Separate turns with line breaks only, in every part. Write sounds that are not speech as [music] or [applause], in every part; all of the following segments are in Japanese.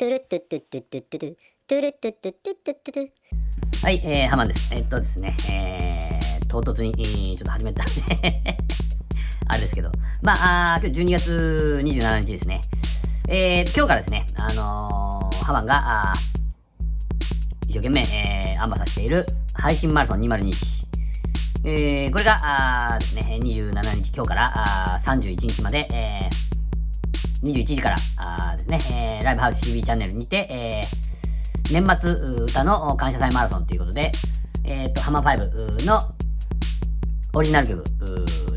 トゥルトゥトゥトゥトゥトゥトゥトゥルトゥトゥトゥトゥトゥトゥ
はい、えー、ハマンです。えっとですね、えー、唐突に、えーちょっと始めたんで、あれですけど、まあ、あ今日12月27日ですね。えー、今日からですね、あのー、ハマンが、あ一生懸命、えー、アンバサしている配信マラソン202日。えー、これが、あですね、27日、今日から、あ31日まで、えー、21時から、あですね、えー、ライブハウス TV チャンネルにて、えー、年末歌の感謝祭マラソンということで、えっ、と、ハマファイブのオリジナル曲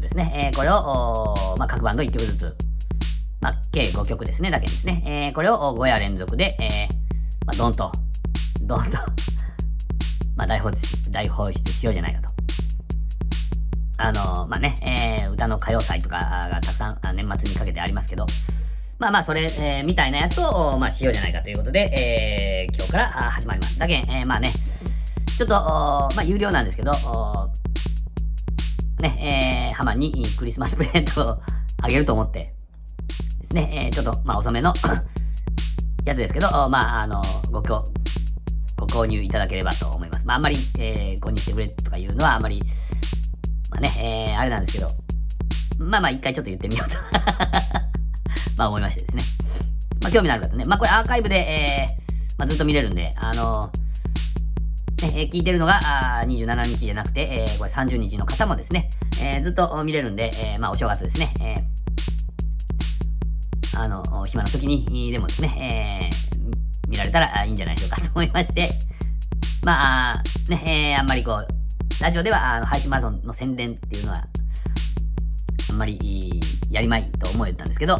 ですね、えーこれを、まあ、各バンド1曲ずつ、まあ、計5曲ですね、だけですね。えーこれを5夜連続で、えーまあ、ドンと、ドンと、[laughs] まあ、大放出、大放出しようじゃないかと。あのまあね、えー歌の歌謡祭とかがたくさん年末にかけてありますけど、まあまあ、それ、えーみたいなやつを、まあ、しようじゃないかということで、えー今日から始まります。だけん、えーまあね、ちょっと、まあ、有料なんですけど、ね、えー、ハマにクリスマスプレゼントをあげると思って、ですね、えーちょっと、まあ、遅めの [coughs] やつですけど、まあ、あの、ご購、ご購入いただければと思います。まあ、あんまり、えー購入してくれとかいうのはあんまり、まあね、えーあれなんですけど、まあまあ、一回ちょっと言ってみようと。まあ思いましてですね。まあ興味のある方ね。まあこれアーカイブで、えーまあ、ずっと見れるんで、あのーねえー聞いてるのがあ27日じゃなくて、えーこれ30日の方もですね、えーずっと見れるんで、えーまあお正月ですね、えーあの、暇な時にでもですね、えー見られたらいいんじゃないでしょうかと思いまして、まあ、ね、えーあんまりこう、ラジオではあの配信マラソンの宣伝っていうのは、あんまりやりまいと思えたんですけど、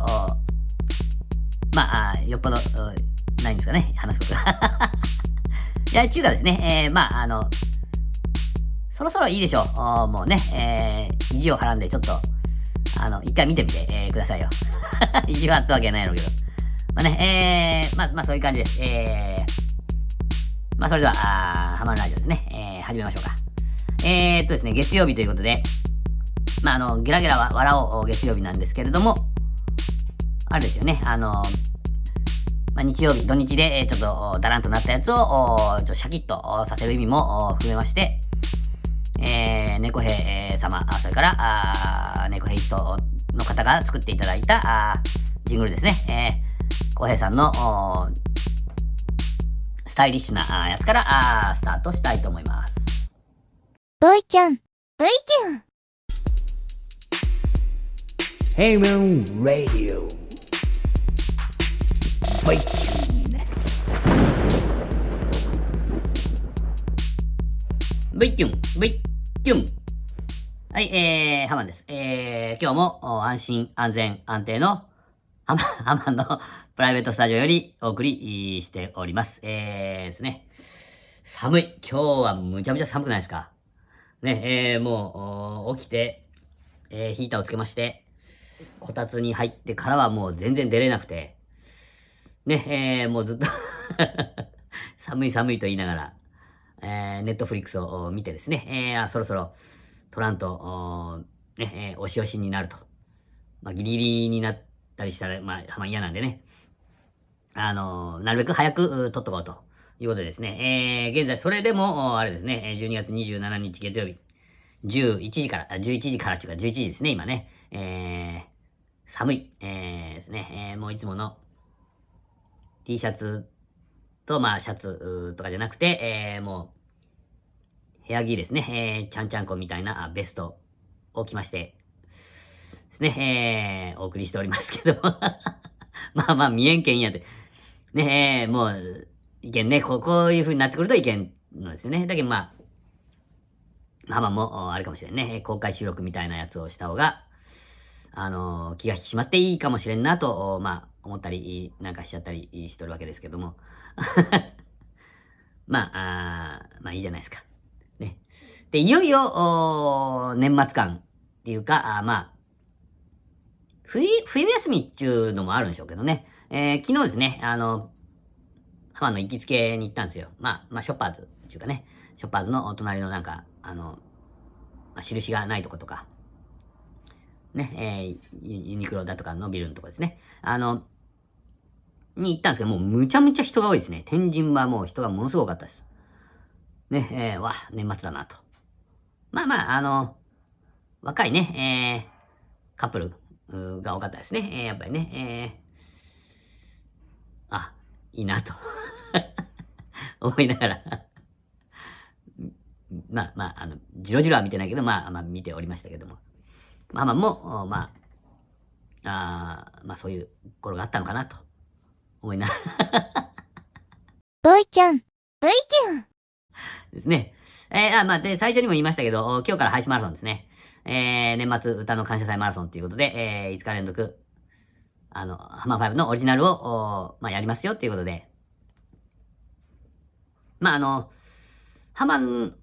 まあ、よっぽど、ないんですかね、話すことが。[laughs] いや、中華ですね、えーまあ、あの、そろそろいいでしょう。もうね、えー、意地をはらんで、ちょっと、あの、一回見てみて、えーくださいよ。[laughs] 意地があったわけないのけど。まあね、えー、まあ、まあ、そういう感じです。えー、まあ、それでは、あハマるラジオですね、えー、始めましょうか。えーっとですね、月曜日ということで、まあ、あの、ゲラゲラは笑おう月曜日なんですけれども、あれですよね、あの、まあ、日曜日、土日で、えーちょっとおだらんとなったやつを、おちょっとシャキッとおさせる意味もお含めまして、えー、猫兵えー様、あそれから、あー猫兵人の方が作っていただいた、あージングルですね、えー、浩平さんの、おスタイリッシュなやつから、あースタートしたいと思います。
ボイちゃん V ちゃん
Hey Moon Radio. Wait.
ブイキュン、ブイキュン。はい、えー、ハマンです。えー、今日も安心、安全、安定のハマ、[laughs] ハマンのプライベートスタジオよりお送りしております。えーですね。寒い。今日はむちゃむちゃ寒くないですか？ね、えー、もう、起きて、えー、ヒーターをつけまして、こたつに入ってからはもう全然出れなくて、ね、えー、もうずっと [laughs] 寒い寒いと言いながら、えー、ネットフリックスを見てですね、えー、そろそろトランと、おね、えー、押し押しになると。まあ、ギリギリになったりしたら、まあ、まあ嫌なんでね。あのーなるべく早くう撮っとこうということでですね。えー、現在それでも、あれですね、12月27日月曜日、11時から、あ11時からっていうか11時ですね、今ね。えー、寒い、えー、ですね、えー、もういつもの T シャツと、まあ、シャツとかじゃなくて、えー、もう、部屋着ですね、えー、ちゃんちゃんこみたいなあベストを着まして、ですね、えー、お送りしておりますけど、[laughs] まあまあ、見えんけんやって、ねえー、もう、いけんね、こうこういう風になってくるといけんのですね。だけどまあ、まあまあもう、あれかもしれんね、公開収録みたいなやつをした方が、あのー気が引き締まっていいかもしれんなと、まあ、思ったり、なんかしちゃったりしとるわけですけども。[laughs] まあ、あまあいいじゃないですか。ね。で、いよいよ、年末感っていうか、あまあ、冬、冬休みっていうのもあるんでしょうけどね。えー昨日ですね、あの、浜の行きつけに行ったんですよ。まあ、まあ、ショッパーズっていうかね、ショッパーズのお隣のなんか、あの、まあ、印がないとことか、ね、えーユニクロだとかのビルのとこですね。あの、に行ったんですけど、もうむちゃむちゃ人が多いですね。天神はもう人がものすごかったです。ね、えー、わ、年末だなと。まあまあ、あの、若いね、えー、カップルが多かったですね。えー、やっぱりね、えー、あ、いいなと。[laughs] 思いながら [laughs] まあまあ、あの、じろじろは見てないけど、まあまあ見ておりましたけども。まあまあも、おまあ、あーまあそういう頃があったのかなと思いながら
ボイちゃん、ボイちゃん。
ですね。えー、あ、まあ、で、最初にも言いましたけど、お今日から配信マラソンですね。えー、年末歌の感謝祭マラソンということで、えー、5日連続、あの、ハマー5のオリジナルを、おまあ、やりますよっていうことで、まあ、あの、ハマン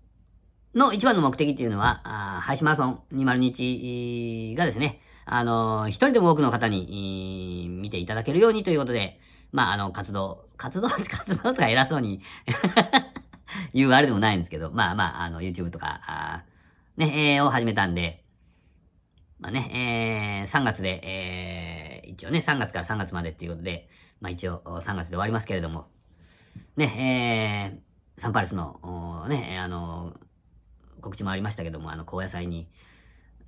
の一番の目的っていうのは、あー配信マラソン2021がですね、あの、一人でも多くの方に、見ていただけるようにということで、まあ、あの、活動、活動、[laughs] 活動とか偉そうに [laughs] 言うあれでもないんですけど、まあまあ、あの、YouTube とか、あね、えーを始めたんで、まあね、えー、3月で、えー、一応ね、3月から3月までっていうことで、まあ一応3月で終わりますけれども、ね、えー、サンパレスの、ね、あの、告知もありましたけども、あの、高野菜に、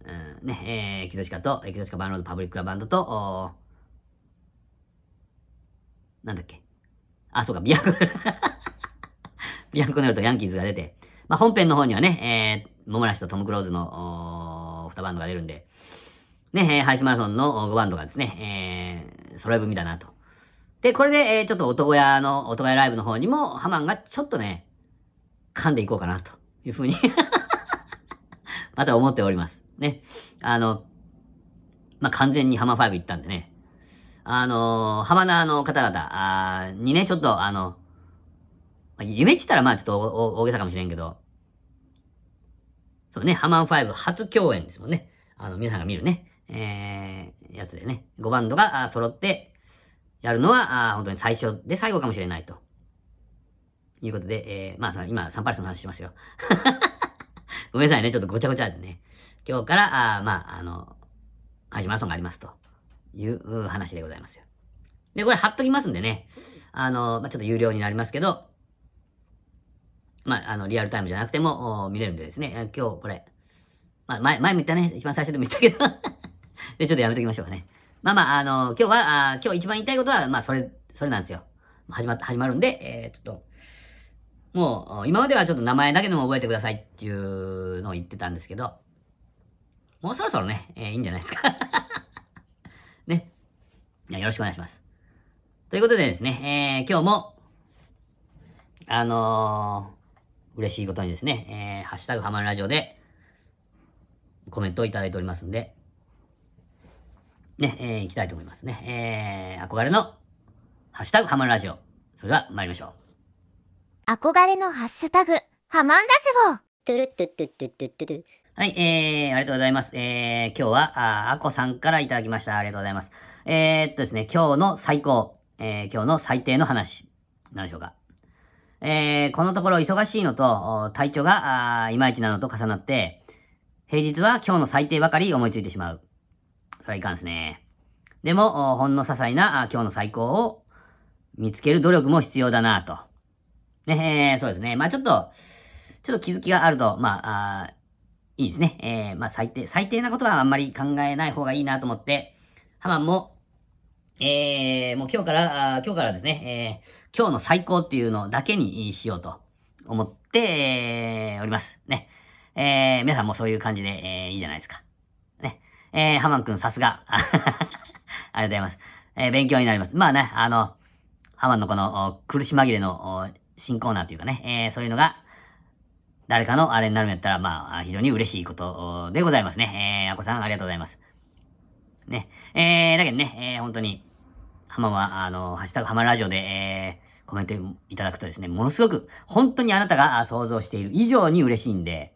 うん、ね、えー、エキゾチカと、エキゾチカバンロードパブリックラバンドと、おなんだっけ。あ、そうか、ビアンコ。ビアンコネルとヤンキーズが出て、まあ、本編の方にはね、えー、モモラシとトム・クローズの、お2バンドが出るんで、ね、えー、配信マラソンの5バンドがですね、えー、揃い踏みだなと。で、これで、えー、ちょっと男屋の、男屋ライブの方にも、ハマンがちょっとね、噛んでいこうかな、というふうに [laughs] また思っております。ね。あの、まあ、完全にハマ5行ったんでね。あのー、ハマナーの方々あーにね、ちょっと、あの、夢っちったらまあちょっと大げさかもしれんけど、そうね、ハマン5初共演ですもんね。あの、皆さんが見るね、えー、やつでね、5バンドが揃ってやるのは、あ本当に最初で最後かもしれないと。いうことで、えー、まあ、その今、サンパレスの話しますよ。[laughs] ごめんなさいね、ちょっとごちゃごちゃですね。今日から、あまあ、あの、配信マラソンがありますという話でございますよ。で、これ貼っときますんでね、あの、まあ、ちょっと有料になりますけど、まあ、あの、リアルタイムじゃなくても見れるんでですね、今日これ、まあ、前、前も言ったね、一番最初でも言ったけど [laughs] で、ちょっとやめときましょうかね。まあまあ、あの、今日は、あ今日一番言いたいことは、まあ、それ、それなんですよ。始まった、始まるんで、えー、ちょっと、もう、今まではちょっと名前だけでも覚えてくださいっていうのを言ってたんですけど、もうそろそろね、えーいいんじゃないですか。よろしくお願いします。ということでですね、えー今日も、あのー嬉しいことにですね、えーハッシュタグハマるラジオで、コメントをいただいておりますんで、ね、えー行きたいと思いますね。えー憧れの、ハッシュタグハマるラジオ。それでは参りましょう。
憧れのハッシュタグ、ハマンラジオ。
トゥルットゥットゥットゥットゥットゥル
はい、えー、ありがとうございます。えー、今日は、ああこさんからいただきました。ありがとうございます。えー、っとですね、今日の最高、えー、今日の最低の話、何でしょうか。えー、このところ忙しいのと、体調が、あいまいちなのと重なって、平日は今日の最低ばかり思いついてしまう。それはいかんですね。でも、ほんの些細なあ今日の最高を見つける努力も必要だなと。ね、えー、そうですね。まあちょっと、ちょっと気づきがあると、まあ、あいいですね。えー、まあ最低、最低なことはあんまり考えない方がいいなと思って、ハマンも、えー、もう今日から、あ今日からですね、えー、今日の最高っていうのだけにしようと思って、えーおります。ね。えー、皆さんもそういう感じで、えーいいじゃないですか。ね。えー、ハマンくんさすが。[laughs] ありがとうございます。えー勉強になります。まあね、あの、ハマンのこの、苦し紛れの、新コーナーっていうかね、えーそういうのが、誰かのあれになるんやったら、まあ、非常に嬉しいことでございますね。えー、あこさんありがとうございます。ね。えー、だけどね、えー、本当に、ハマは、あの、ハッシュタグハマラジオで、えー、コメントいただくとですね、ものすごく、本当にあなたが想像している以上に嬉しいんで、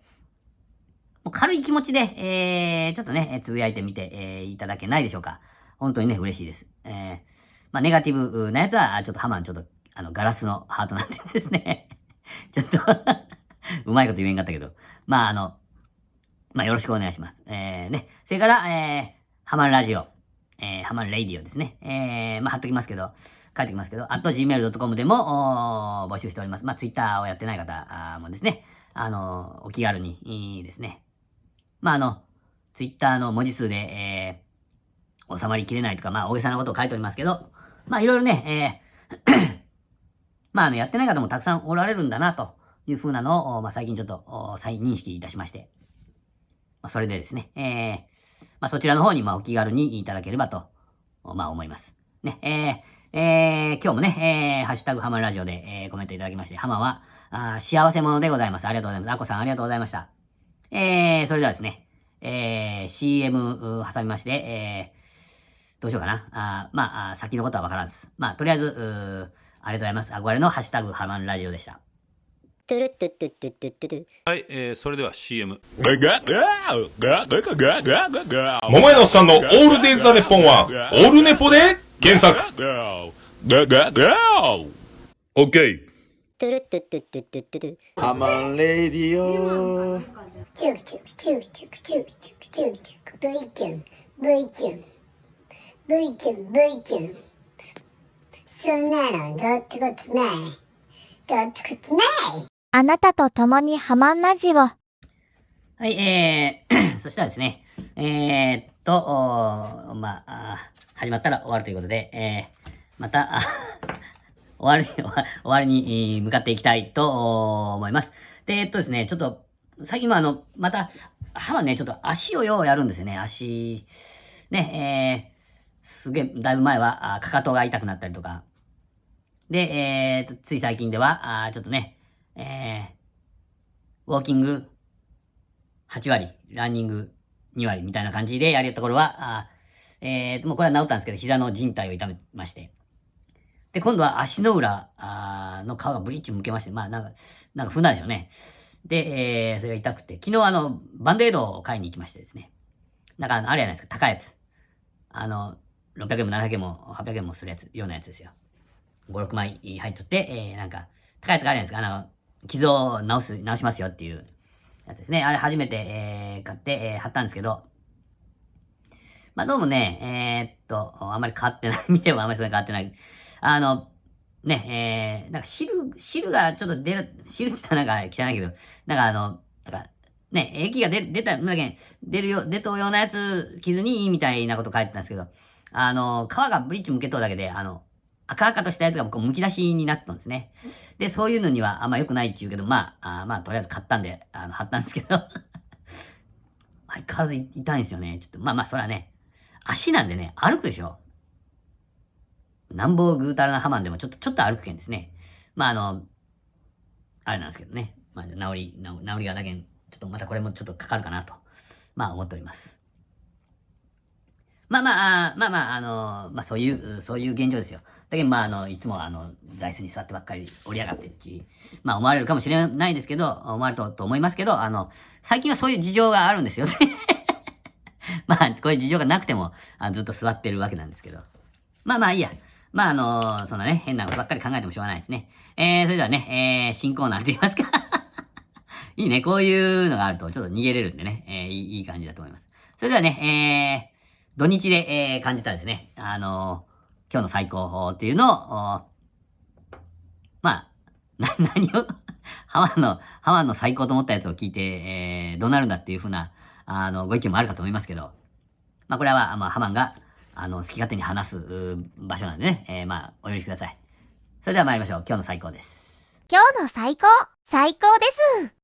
もう軽い気持ちで、えー、ちょっとね、つぶやいてみて、えー、いただけないでしょうか。本当にね、嬉しいです。えー、まあ、ネガティブなやつは、ちょっとハマンちょっと、あの、ガラスのハートなんでですね、ちょっと [laughs] うまいこと言えんかったけど、まあ、あの、まあ、よろしくお願いします。えー、ね。それから、えー、ハマるラジオ、えー、ハマるレイディオですね。えー、まあ、貼っときますけど、書いておきますけど、at gmail.com でも募集しております。まあ、ツイッターをやってない方もですね、あの、お気軽にいいですね。まあ、あの、ツイッターの文字数で、えー、収まりきれないとか、まあ、大げさなことを書いておりますけど、まあ、いろいろね、えー [clears throat] まあ、あの、やってない方もたくさんおられるんだな、というふうなのを、まあ、最近ちょっと、再認識いたしまして、まあ、それでですね、えー、まあ、そちらの方に、まあ、お気軽にいただければと、まあ、思います。ね、えー、えー、今日もね、えー、ハッシュタグハマるラジオで、えー、コメントいただきまして、ハマは、あ幸せ者でございます。ありがとうございます。アコさん、ありがとうございました。えー、それではですね、えー、CM 挟みまして、えー、どうしようかな。あーまあ、先のことはわからんです。まあ、とりあえず、うーありがとうございます。憧れのハッシュタグハマるラジオでした。
トゥルットゥットゥトゥトゥトゥル
はい、えー、それでは CM。
桃屋のおっさんのオールデイズ・ザ・ネッポンは、オールネポで検索。オッケー。
トゥルットゥットゥットゥットゥットゥル
ハマンレディオ
チュクチュクチュクチュクチュクチュクチュクチュク V キュン V キュン V キュン V キュンそんなのどうってことないどうってことない
あなたと共にハマンラジオ。
はい、えー、[coughs] そしたらですね、えー、っと、まあ、始まったら終わるということで、えー、また、[laughs] 終わり、終 [laughs] わ終わりに向かっていきたいと思います。で、えっとですね、ちょっと、最近もあの、また、歯はね、ちょっと足をようやるんですよね、足。ね、えー、すげえ、だいぶ前は、あかかとが痛くなったりとか。で、えー、つい最近では、あちょっとね、えー、ウォーキング8割、ランニング2割みたいな感じでやりよった頃は、あえー、もうこれは治ったんですけど、膝の靭帯を痛めまして。で、今度は足の裏あの皮がブリッジ向けまして、まあなんか、なんか踏んでしょうね。で、えー、それが痛くて、昨日あの、バンデードを買いに行きましてですね。なんかあの、あれじゃないですか、高いやつ。あの、600円も700円も800円もするやつ、ようなやつですよ。5、6枚入っとって、えー、なんか、高いやつがあるじゃないですか、あの、傷を治す、治しますよっていうやつですね。あれ初めて、えー、買って、えー、貼ったんですけど、まあ、どうもね、えー、っと、あんまり変わってない。見てもあんまりそれ変わってない。あの、ね、えー、なんか汁、汁がちょっと出る、汁って言ったらなんか汚いけど、なんかあの、なんか、ね、液が出、出た、なんだけ、出るよ、出とうようなやつ、傷にいいみたいなこと書いてたんですけど、あの、皮がブリッジ向けとうだけで、あの、赤々としたやつがこう剥き出しになったんですね。で、そういうのにはあんま良くないって言うけど、まあ、あまあ、とりあえず買ったんで、あの、貼ったんですけど、[laughs] 相変わらず痛いんですよね。ちょっと、まあまあ、それはね、足なんでね、歩くでしょ。なんぼぐうたらなハマンでもちょっと、ちょっと歩くけんですね。まあ、あの、あれなんですけどね。まあ、治り、治りがだけん、ちょっとまたこれもちょっとかかるかなと、まあ思っております。まあまあ、まあまあ、あのまあそういう、そういう現状ですよ。だけど、まああの、いつもあの、座椅子に座ってばっかり折り上がってっち、まあ思われるかもしれないですけど、思われるとと思いますけど、あの、最近はそういう事情があるんですよ。[laughs] まあ、こういう事情がなくても、あずっと座ってるわけなんですけど。まあまあいいや。まああのそんなね、変なことばっかり考えてもしょうがないですね。えー、それではね、えー、新コーナーって言いますか。[laughs] いいね、こういうのがあるとちょっと逃げれるんでね、えー、いい感じだと思います。それではね、えー、土日で、えー、感じたですね、あの今日の最高っていうのを、おまあ、[laughs] な、何を、ハワンの、ハワンの最高と思ったやつを聞いて、えー、どうなるんだっていうふうな、あの、ご意見もあるかと思いますけど、まあ、これは、まあ、ハマンが、あの、好き勝手に話す、場所なんでね、えー、まあ、お許しください。それでは参りましょう。今日の最高です。
今日の最高、最高です。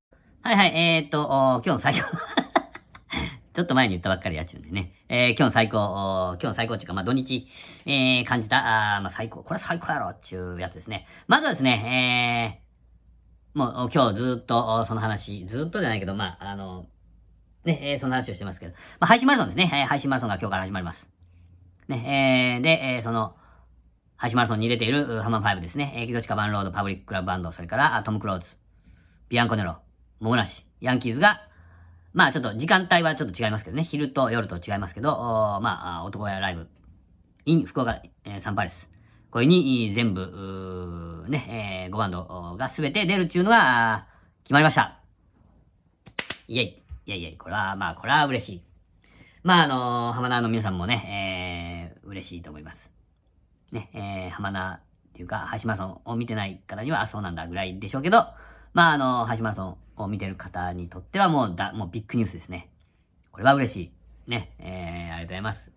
はいはい、えー、っと、お今日の最高。[laughs] ちょっと前に言ったばっかりやっちゅうんでね。えー、今日の最高、今日の最高っていうか、まあ、土日、えー、感じた、あーまあ、最高、これ最高やろっていうやつですね。まずはですね、えー、もう今日ずっとその話、ずっとじゃないけど、まあ、あの、ね、えー、その話をしてますけど、まあ、配信マラソンですね。えー配信マラソンが今日から始まります。ね、えー、で、えー、その、配信マラソンに出ているハマン5ですね。えー、キドチカバンロード、パブリッククラブバンド、それからトム・クローズ、ビアンコネロ、モモナシ、ヤンキーズが、まあちょっと時間帯はちょっと違いますけどね。昼と夜と違いますけど、まあ男屋ライブ、in 福岡、えーサンパレス。これに全部、ね、えー5バンドが全て出るっていうのが、決まりました。イェイ。いやいや、これは、まあこれは嬉しい。まああのー浜田の皆さんもね、えー嬉しいと思います。ね、えー、浜名っていうか、橋マラソンを見てない方には、そうなんだぐらいでしょうけど、まあ、あの、橋マラソンを見てる方にとってはもうだ、もうビッグニュースですね。これは嬉しい。ね、えー、ありがとうございます。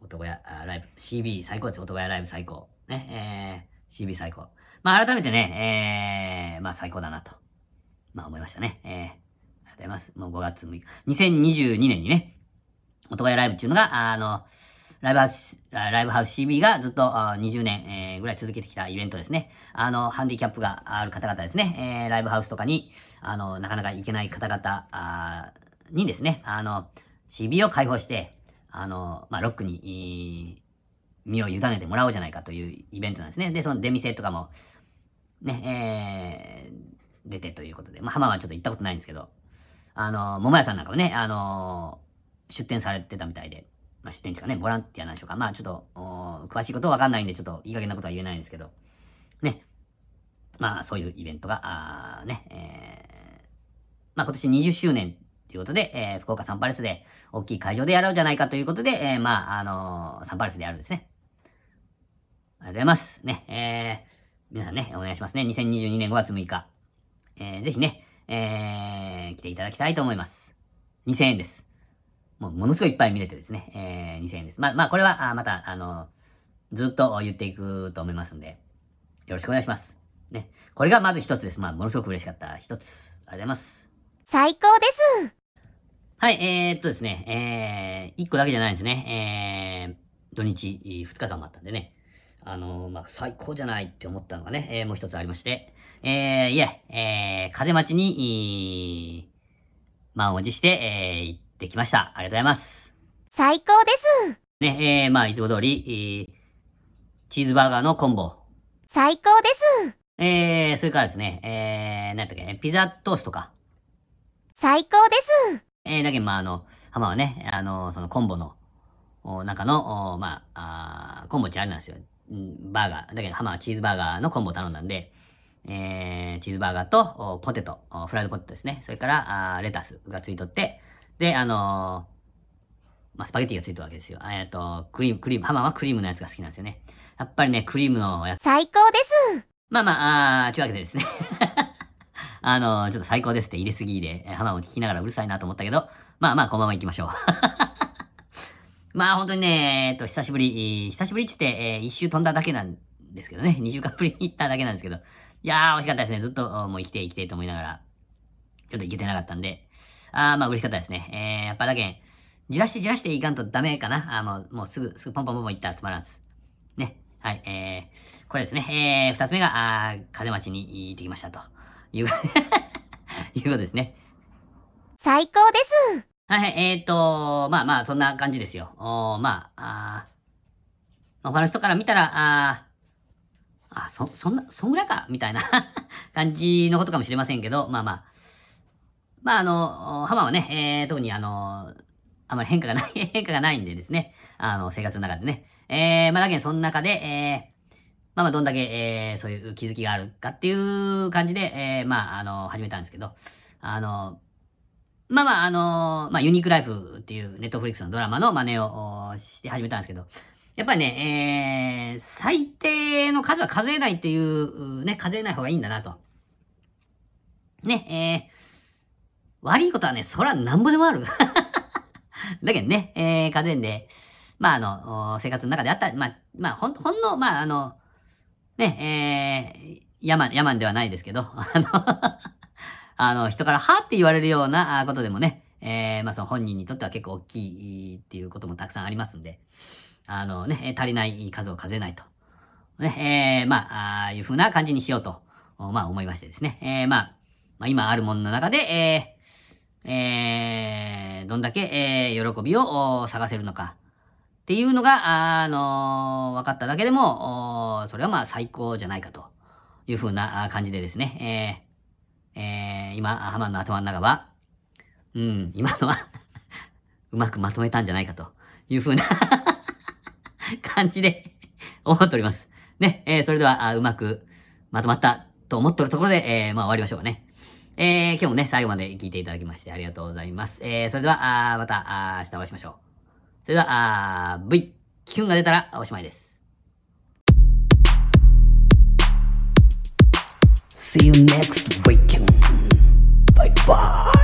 男屋ライブ、CB 最高です。男屋ライブ最高。ね、えー、CB 最高。まあ、改めてね、えー、まあ、最高だなと、まあ、思いましたね。えー、ありがとうございます。もう5月6日。2022年にね、男屋ライブっていうのが、あの、ライブハウス、ライブハウス CB がずっと20年、ぐらい続けてきたイベントですね。あの、ハンディキャップがある方々ですね。えー、ライブハウスとかに、あの、なかなか行けない方々にですね、あの、CB を開放して、あの、まあ、ロックに、身を委ねてもらおうじゃないかというイベントなんですね。で、その出店とかも、ね、えー、出てということで、まあ、浜はちょっと行ったことないんですけど、あの、桃屋さんなんかもね、あの、出店されてたみたいで、まあ、出店地かね、ボランティアなんでしょうか。まあちょっと、詳しいことはわかんないんで、ちょっといい加減なことは言えないんですけど、ね。まあそういうイベントが、あね、えー、まあ今年20周年ということで、えー、福岡サンパレスで大きい会場でやろうじゃないかということで、えー、まああのー、サンパレスでやるんですね。ありがとうございます。ね、えー、皆さんね、お願いしますね。2022年5月6日。えー、ぜひね、えー、来ていただきたいと思います。2000円です。もうものすごいいっぱい見れてですね、えー、2000円です。まあ、まあ、これは、あまた、あの、ずっと言っていくと思いますんで、よろしくお願いします。ね。これがまず一つです。まあ、ものすごく嬉しかった一つ。ありがとうございます。
最高です
はい、えー、っとですね、えー、一個だけじゃないですね。えー、土日二日間もあったんでね。あのー、まあ、最高じゃないって思ったのがね、えー、もう一つありまして、えー、いえ、えー、風待ちに、満を持して、えー、行ってきました。ありがとうございます。
最高です
ね、えー、まあ、いつも通り、えー、チーズバーガーのコンボ。
最高です
えー、それからですね、えー、なんだっけ、ピザトーストか。
最高です
えー、だけど、まあ、あの、浜はね、あの、そのコンボの、中の、まあ、あコンボってあれなんですよ。バーガー。だけど、浜はチーズバーガーのコンボを頼んだんで、えー、チーズバーガーと、ポテト、フライドポテトですね。それから、あレタスがついとって、で、あのー、まあ、スパゲティがついてるわけですよ。えっと、クリーム、クリーム、ハマはクリームのやつが好きなんですよね。やっぱりね、クリームのやつ。
最高です
まあまあ、あー、というわけでですね。[laughs] あのー、ちょっと最高ですって入れすぎで、ハマを聞きながらうるさいなと思ったけど、まあまあ、このまま行きましょう。[laughs] まあ本当にね、えっと、久しぶり、久しぶりって言って、えー、一周飛んだだけなんですけどね、二週間ぶりに行っただけなんですけど、いやー、美味しかったですね。ずっと、もう生きて生きてと思いながら、ちょっと行けてなかったんで、あー、まあ嬉しかったですね。えー、やっぱだけん、じらしてじらしていかんとダメかな。あもう、もうすぐ、すぐポンポンポンポン行ったらつまらんす。ね。はい、えー、これですね。えー、二つ目が、あー、風待ちに行ってきましたと。いう、[laughs] いうことですね。
最高です
はい、えーと、まあまあ、そんな感じですよ。おまあ、あ他の人から見たら、ああ、そ、そんな、そんぐらいか、みたいな [laughs] 感じのことかもしれませんけど、まあまあ、まあ、あの、浜はね、えー、特にあの、あまり変化がない、[laughs] 変化がないんでですね、あの、生活の中でね。えー、まあ、だけどその中で、えー、まあまあ、どんだけ、えー、そういう気づきがあるかっていう感じで、えー、まあ、あの、始めたんですけど、あの、まあまあ、あの、まあ、ユニークライフっていうネットフリックスのドラマの真似をして始めたんですけど、やっぱりね、えー、最低の数は数えないっていう、ね、数えない方がいいんだなと。ね、えー、悪いことはね、そらなんぼでもある。[laughs] だけどね、えー、数えんで、まあ、あの、生活の中であった、まあ、まあ、ほん、ほんの、まあ、あの、ね、えー、ヤマン、ヤマンではないですけど、[laughs] あのあの、人からはって言われるようなことでもね、えー、まあ、その本人にとっては結構大きいっていうこともたくさんありますんで、あのね、足りない数を数えないと。ね、えー、まあ、あいう風な感じにしようと、まあ思いましてですね。えー、まあ、まあ、今あるものの中で、えー、えー、どんだけ、えー、喜びを探せるのか。っていうのが、あの分かっただけでも、それはまあ最高じゃないかという風な感じでですね、えー、えー、今、ハマンの頭の中は、うん、今のは [laughs] うまくまとめたんじゃないかという風な [laughs] 感じで思っております。ね、えー、それでは、あうまくまとまったと思ってるところで、えー、まあ終わりましょうかね。えー、今日もね、最後まで聞いていただきましてありがとうございます。えー、それでは、あまたあ、明日お会いしましょう。それでは、あ V、キュンが出たらおしまいです。See you next weekend. Bye bye.